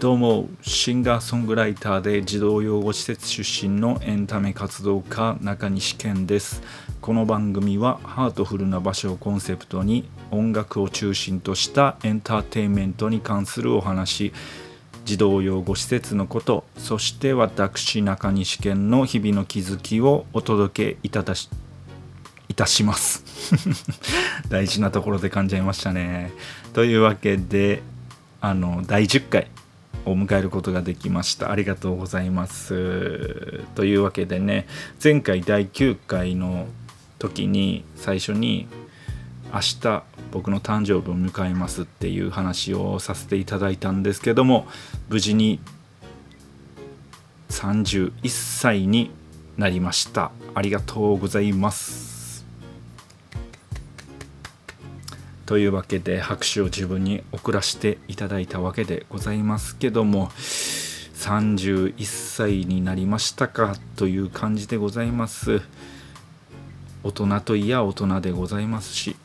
どうもシンガーソングライターで児童養護施設出身のエンタメ活動家中西健です。この番組はハートフルな場所をコンセプトに音楽を中心としたエンターテインメントに関するお話。児童養護施設のことそして私中西健の日々の気づきをお届けいただしいたします。大事なところで噛んじゃいましたね。というわけであの第10回。を迎えることができました。ありがとうございます。というわけでね前回第9回の時に最初に明日僕の誕生日を迎えますっていう話をさせていただいたんですけども無事に31歳になりました。ありがとうございます。というわけで拍手を自分に送らせていただいたわけでございますけども31歳になりましたかという感じでございます。大人といや大人でございますし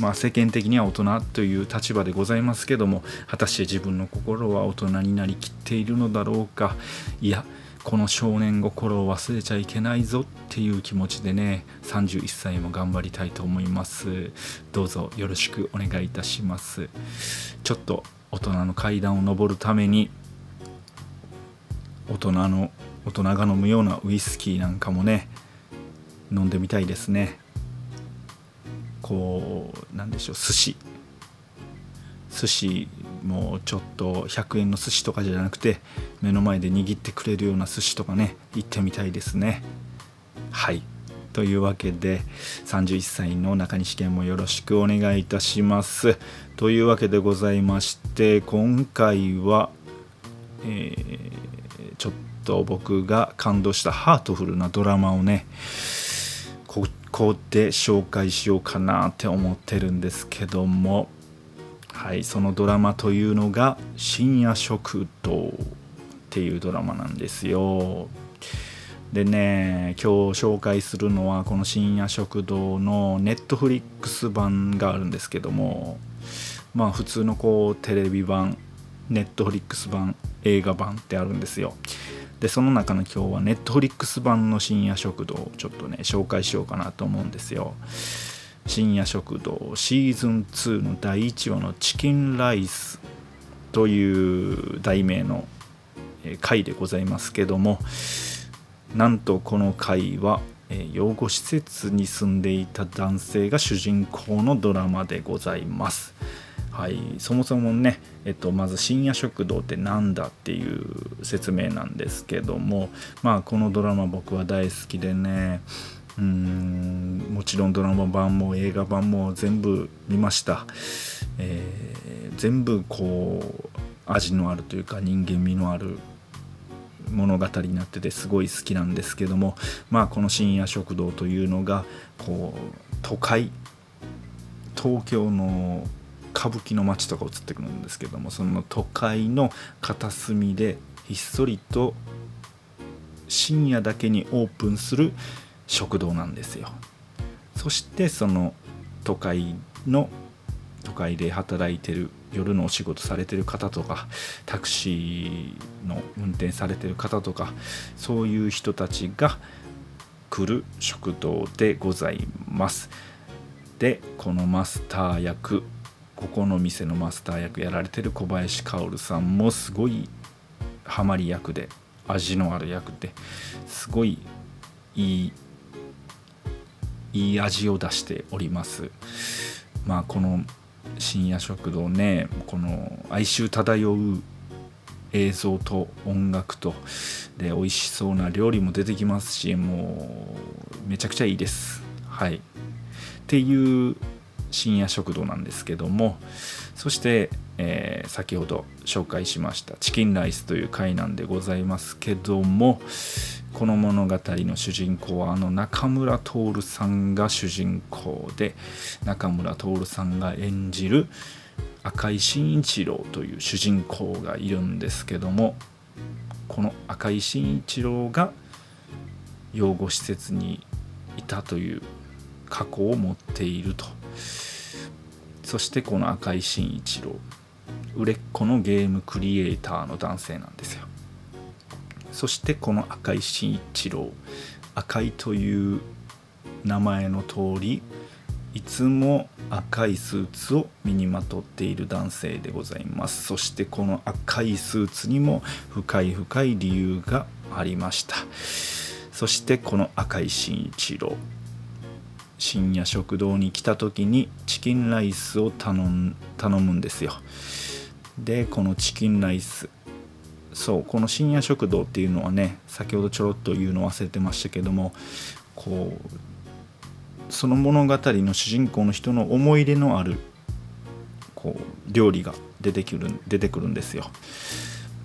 まあ世間的には大人という立場でございますけども果たして自分の心は大人になりきっているのだろうか。いやこの少年心を忘れちゃいけないぞっていう気持ちでね31歳も頑張りたいと思います。どうぞよろしくお願いいたします。ちょっと大人の階段を上るために大人の大人が飲むようなウイスキーなんかもね飲んでみたいですね。こうなんでしょう寿司。寿司もうちょっと100円の寿司とかじゃなくて目の前で握ってくれるような寿司とかね行ってみたいですね。はい。というわけで31歳の中西健もよろしくお願いいたします。というわけでございまして今回は、えー、ちょっと僕が感動したハートフルなドラマをねここで紹介しようかなって思ってるんですけども。はいそのドラマというのが「深夜食堂」っていうドラマなんですよ。でね今日紹介するのはこの「深夜食堂」のネットフリックス版があるんですけどもまあ普通のこうテレビ版ネットフリックス版映画版ってあるんですよ。でその中の今日はネットフリックス版の深夜食堂をちょっとね紹介しようかなと思うんですよ。深夜食堂シーズン2の第1話のチキンライスという題名の回でございますけどもなんとこの回は養護施設に住んでいた男性が主人公のドラマでございます。はい、そもそもね、えっと、まず深夜食堂って何だっていう説明なんですけどもまあこのドラマ僕は大好きでねうんもちろんドラマ版も映画版も全部見ました、えー、全部こう味のあるというか人間味のある物語になっててすごい好きなんですけどもまあこの深夜食堂というのがこう都会東京の歌舞伎の街とか映ってくるんですけどもその都会の片隅でひっそりと深夜だけにオープンする食堂なんですよ。そしてその都会の都会で働いてる夜のお仕事されてる方とかタクシーの運転されてる方とかそういう人たちが来る食堂でございます。でこのマスター役ここの店のマスター役やられてる小林薫さんもすごいハマり役で味のある役ですごいいいいい味を出しております。まあこの深夜食堂ねこの哀愁漂う映像と音楽とで美味しそうな料理も出てきますしもうめちゃくちゃいいです。はい。っていう深夜食堂なんですけどもそして、えー、先ほど紹介しましたチキンライスという回なんでございますけどもこの物語の主人公はあの中村徹さんが主人公で中村徹さんが演じる赤井真一郎という主人公がいるんですけどもこの赤井真一郎が養護施設にいたという過去を持っていると。そしてこの赤井真一郎売れっ子のゲームクリエイターの男性なんですよ。そしてこの赤井慎一郎赤井という名前の通りいつも赤いスーツを身にまとっている男性でございます。そしてこの赤いスーツにも深い深い理由がありました。そしてこの赤井慎一郎深夜食堂に来た時にチキンライスを頼むんですよでこのチキンライスそうこの深夜食堂っていうのはね先ほどちょろっと言うの忘れてましたけどもこうその物語の主人公の人の思い出のあるこう料理が出てくる出てくるんですよ。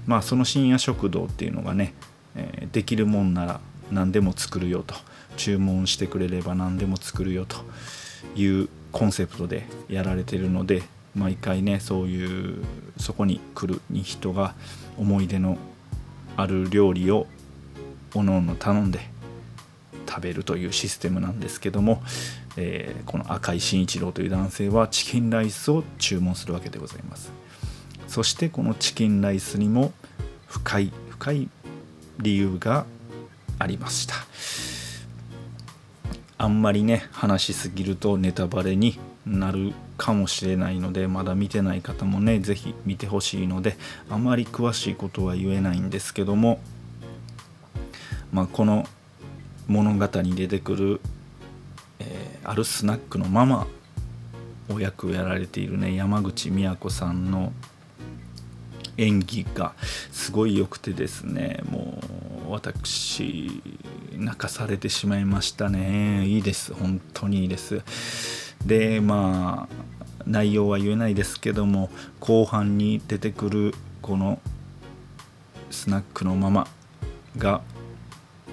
まあその深夜食堂っていうのがね、え、できるもんなら何でも作るよと注文してくれれば何でも作るよというコンセプトでやられてるので毎回ねそういうそこに来るに人が思い出のある料理をおのおの頼んで食べるというシステムなんですけども、えー、この赤井慎一郎という男性はチキンライスを注文するわけでございます。そしてこのチキンライスにも深い深い理由がありました。あんまりね話しすぎるとネタバレになるかもしれないのでまだ見てない方もね是非見てほしいのであまり詳しいことは言えないんですけどもまあ、この物語に出てくる、えー、あるスナックのママを役をやられているね山口美也子さんの演技がすごい良くてですねもう私泣かされてしまいましたね。いいです。本当にいいです。でまあ内容は言えないですけども後半に出てくるこのスナックのママが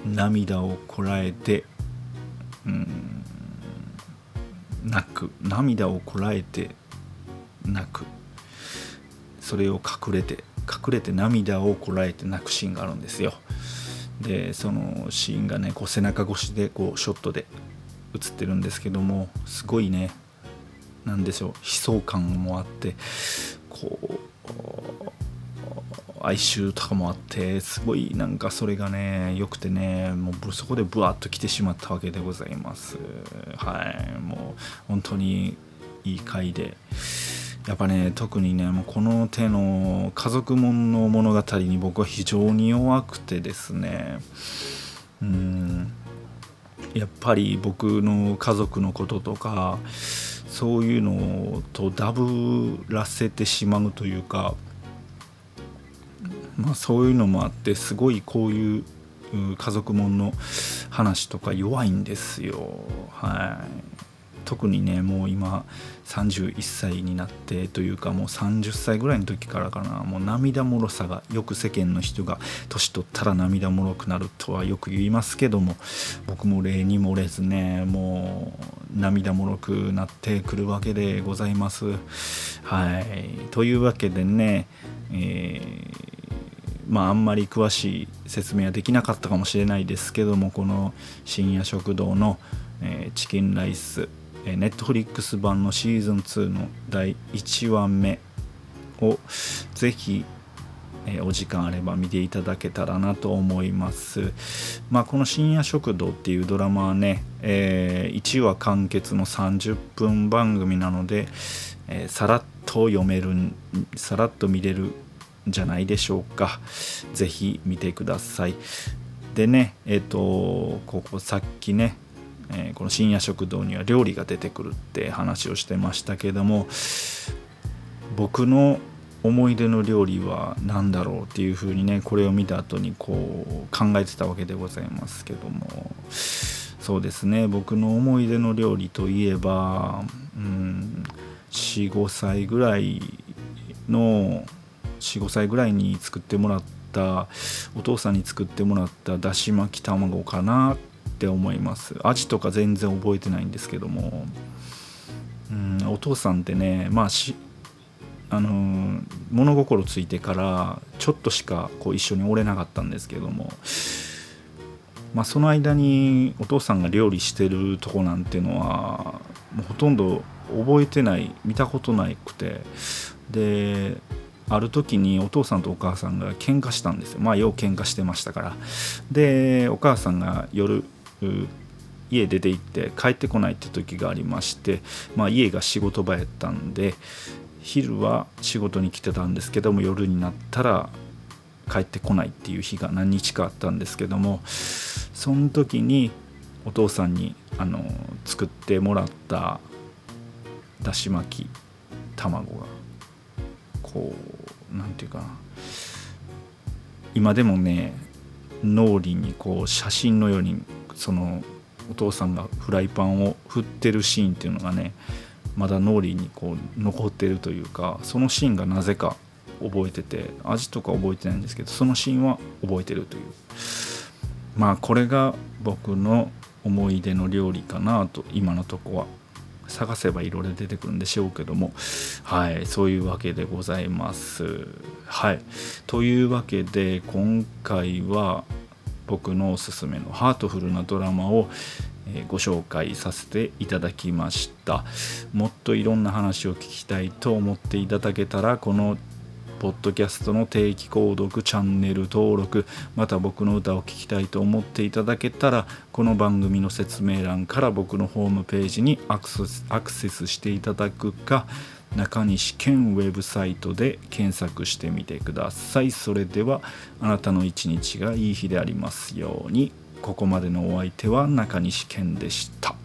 涙をこらえてうん泣く。涙をこらえて泣く。それを隠れて隠れて涙をこらえて泣くシーンがあるんですよ。でそのシーンがねこう背中越しでこうショットで映ってるんですけどもすごいね何でしょう悲壮感もあってこう哀愁とかもあってすごいなんかそれがね良くてねもうそこでブワッと来てしまったわけでございます。はいもう本当にいい回でやっぱね特にねもうこの手の家族もの物語に僕は非常に弱くてですね。うん。やっぱり僕の家族のこととかそういうのとダブらせてしまうというかまあ、そういうのもあってすごいこういう家族もんの話とか弱いんですよ。はい。特にねもう今31歳になってというかもう30歳ぐらいの時からかなもう涙もろさがよく世間の人が年取ったら涙もろくなるとはよく言いますけども僕も例に漏れずねもう涙もろくなってくるわけでございます。はいというわけでね、えーまああんまり詳しい説明はできなかったかもしれないですけどもこの深夜食堂の、えー、チキンライスネットフリックス版のシーズン2の第1話目をぜひ、え、お時間あれば見ていただけたらなと思いますまあこの深夜食堂っていうドラマはね、えー、1話完結の30分番組なので、えー、さらっと読めるさらっと見れるんじゃないでしょうか。ぜひ見てください。でね、えっ、ー、と、ここさっきね、えー、この深夜食堂には料理が出てくるって話をしてましたけども、僕の思い出の料理は何だろうっていうふうにねこれを見た後にこう考えてたわけでございますけども。そうですね僕の思い出の料理といえば、うん、45歳ぐらいの45歳ぐらいに作ってもらったお父さんに作ってもらっただし巻き卵かなっって思います。味とか全然覚えてないんですけども。うんお父さんってねまあしあのー、物心ついてからちょっとしかこう一緒におれなかったんですけども。まあ、その間にお父さんが料理してるとこなんてのはもうほとんど覚えてない見たことないくて。である時にお父さんとお母さんが喧嘩したんですよ。まあよう喧嘩してましたから。でお母さんが夜家出て行って帰ってこないって時がありまして、まあ、家が仕事場やったんで昼は仕事に来てたんですけども夜になったら帰ってこないっていう日が何日かあったんですけどもその時にお父さんにあの作ってもらっただし巻き卵がこう何て言うかな今でもね脳裏にこう写真のようにそのお父さんがフライパンを振ってるシーンっていうのがねまだ脳裏にこう残ってるというかそのシーンがなぜか覚えてて味とか覚えてないんですけどそのシーンは覚えてるという。まあこれが僕の思い出の料理かなと今のとこは。探せばいろいろ出てくるんでしょうけども。はいそういうわけでございます。はい。というわけで今回は僕のおすすめのハートフルなドラマをご紹介させていただきました。もっといろんな話を聞きたいと思っていただけたらこのポッドキャストの定期購読チャンネル登録また僕の歌を聴きたいと思っていただけたらこの番組の説明欄から僕のホームページにアクセスしていただくか中西健ウェブサイトで検索してみてください。それではあなたの一日がいい日でありますように。ここまでのお相手は中西健でした。